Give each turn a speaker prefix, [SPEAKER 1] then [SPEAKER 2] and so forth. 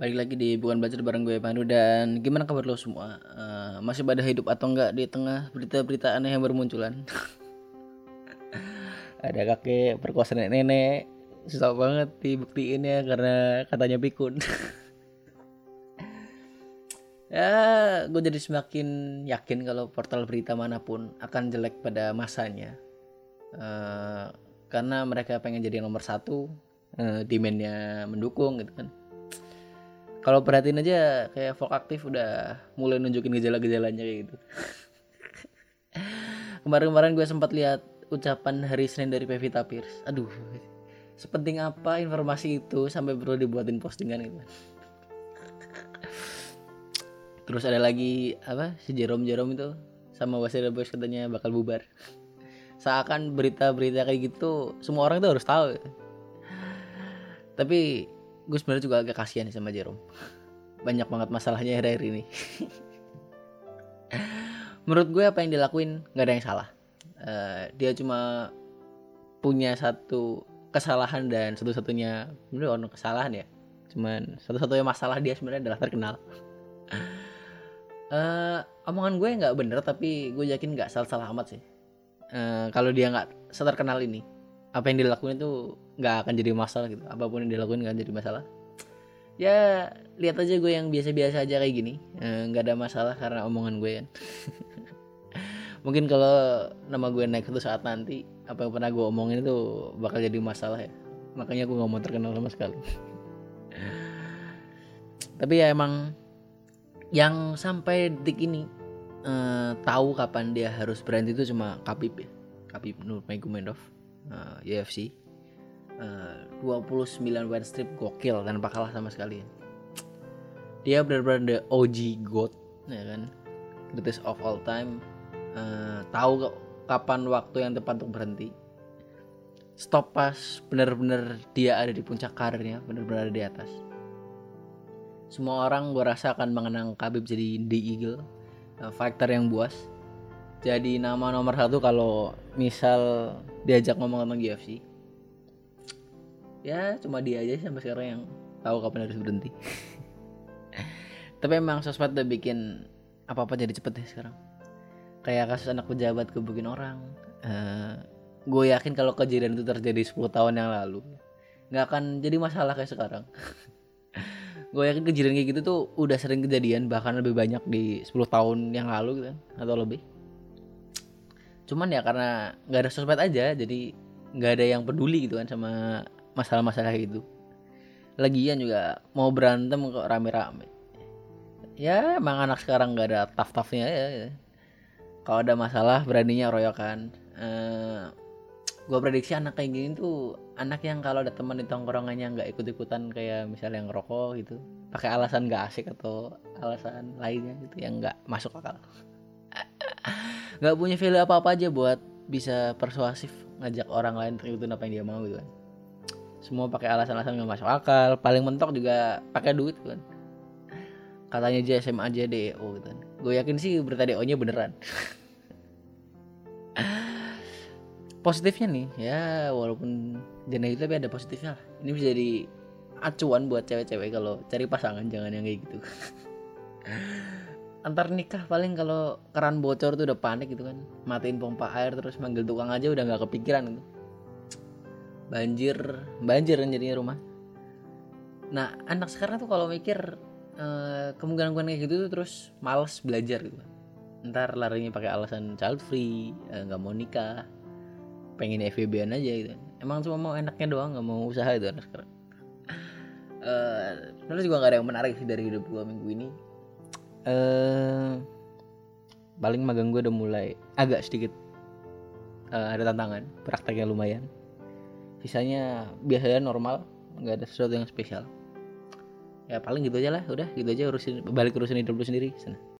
[SPEAKER 1] Balik lagi di Bukan Belajar bareng gue Pandu dan gimana kabar lo semua? Eh, masih pada hidup atau enggak di tengah berita-berita aneh yang bermunculan? Ada kakek perkosa nenek-nenek, susah banget dibuktiin ya karena katanya pikun. ya, gue jadi semakin yakin kalau portal berita mana pun akan jelek pada masanya. Eh, karena mereka pengen jadi nomor satu, eh, demandnya mendukung gitu kan kalau perhatiin aja kayak Volk aktif udah mulai nunjukin gejala-gejalanya kayak gitu. Kemarin-kemarin gue sempat lihat ucapan hari Senin dari Pevita Pierce aduh sepenting apa informasi itu sampai perlu dibuatin postingan gitu. Terus ada lagi apa si Jerome Jerome itu sama Waseda Boys katanya bakal bubar. Seakan berita-berita kayak gitu semua orang tuh harus tahu tapi gue sebenarnya juga agak kasihan nih sama Jerome. Banyak banget masalahnya akhir-akhir ini. Menurut gue apa yang dilakuin nggak ada yang salah. Uh, dia cuma punya satu kesalahan dan satu-satunya menurut orang kesalahan ya. Cuman satu-satunya masalah dia sebenarnya adalah terkenal. Uh, omongan gue nggak bener tapi gue yakin nggak salah-salah amat sih. Uh, kalau dia nggak seterkenal ini apa yang dilakuin itu nggak akan jadi masalah gitu. Apa pun yang dilakuin nggak jadi masalah. Ya lihat aja gue yang biasa-biasa aja kayak gini. Nggak e, ada masalah karena omongan gue kan. Mungkin kalau nama gue naik suatu saat nanti apa yang pernah gue omongin itu bakal jadi masalah ya. Makanya gue nggak mau terkenal sama sekali. Tapi ya emang yang sampai detik ini uh, tahu kapan dia harus berhenti itu cuma Kapib ya. Kapib Nurmagomedov uh, UFC uh, 29 win strip gokil tanpa kalah sama sekali. Dia benar-benar the OG GOAT ya kan? Greatest of all time. Uh, tahu kapan waktu yang tepat untuk berhenti. Stop pas benar-benar dia ada di puncak karirnya benar-benar di atas. Semua orang gue rasa akan mengenang Khabib jadi The Eagle uh, fighter yang buas jadi nama nomor satu kalau misal diajak ngomong tentang UFC ya cuma dia aja sampai sekarang yang tahu kapan harus berhenti. Tapi emang sosmed udah bikin apa apa jadi cepet deh sekarang. Kayak kasus anak pejabat kebukin orang. Uh, gue yakin kalau kejadian itu terjadi 10 tahun yang lalu nggak akan jadi masalah kayak sekarang. Gue yakin kejadian kayak gitu tuh udah sering kejadian bahkan lebih banyak di 10 tahun yang lalu gitu kan atau lebih cuman ya karena nggak ada sosmed aja jadi nggak ada yang peduli gitu kan sama masalah-masalah itu lagian juga mau berantem kok rame-rame. Ya emang anak sekarang nggak ada taf-tafnya ya, ya. kalau ada masalah beraninya royokan. Uh, gue prediksi anak kayak gini tuh anak yang kalau ada teman di tongkrongannya nggak ikut-ikutan kayak misalnya yang ngerokok gitu pakai alasan nggak asik atau alasan lainnya gitu yang nggak masuk akal nggak punya value apa apa aja buat bisa persuasif ngajak orang lain terikutin apa yang dia mau gitu kan. Semua pakai alasan-alasan nggak masuk akal. Paling mentok juga pakai duit kan. Katanya aja SMA aja DO gitu kan. Gue yakin sih berita DO nya beneran. Positifnya nih ya walaupun jenis itu tapi ada positifnya lah. Ini bisa jadi acuan buat cewek-cewek kalau cari pasangan jangan yang kayak gitu antar nikah paling kalau keran bocor tuh udah panik gitu kan. Matiin pompa air terus manggil tukang aja udah nggak kepikiran gitu. Banjir banjir kan jadinya rumah. Nah anak sekarang tuh kalau mikir eh, kemungkinan kayak gitu tuh terus males belajar gitu. Ntar larinya pakai alasan child free eh, nggak mau nikah pengen FVB aja gitu. Emang cuma mau enaknya doang nggak mau usaha itu anak sekarang. Uh, sebenarnya juga nggak ada yang menarik sih dari hidup gua minggu ini uh, paling magang gue udah mulai agak sedikit uh, ada tantangan prakteknya lumayan. Sisanya biasanya normal nggak ada sesuatu yang spesial. Ya paling gitu aja lah udah gitu aja urusin balik urusin hidup lu sendiri sana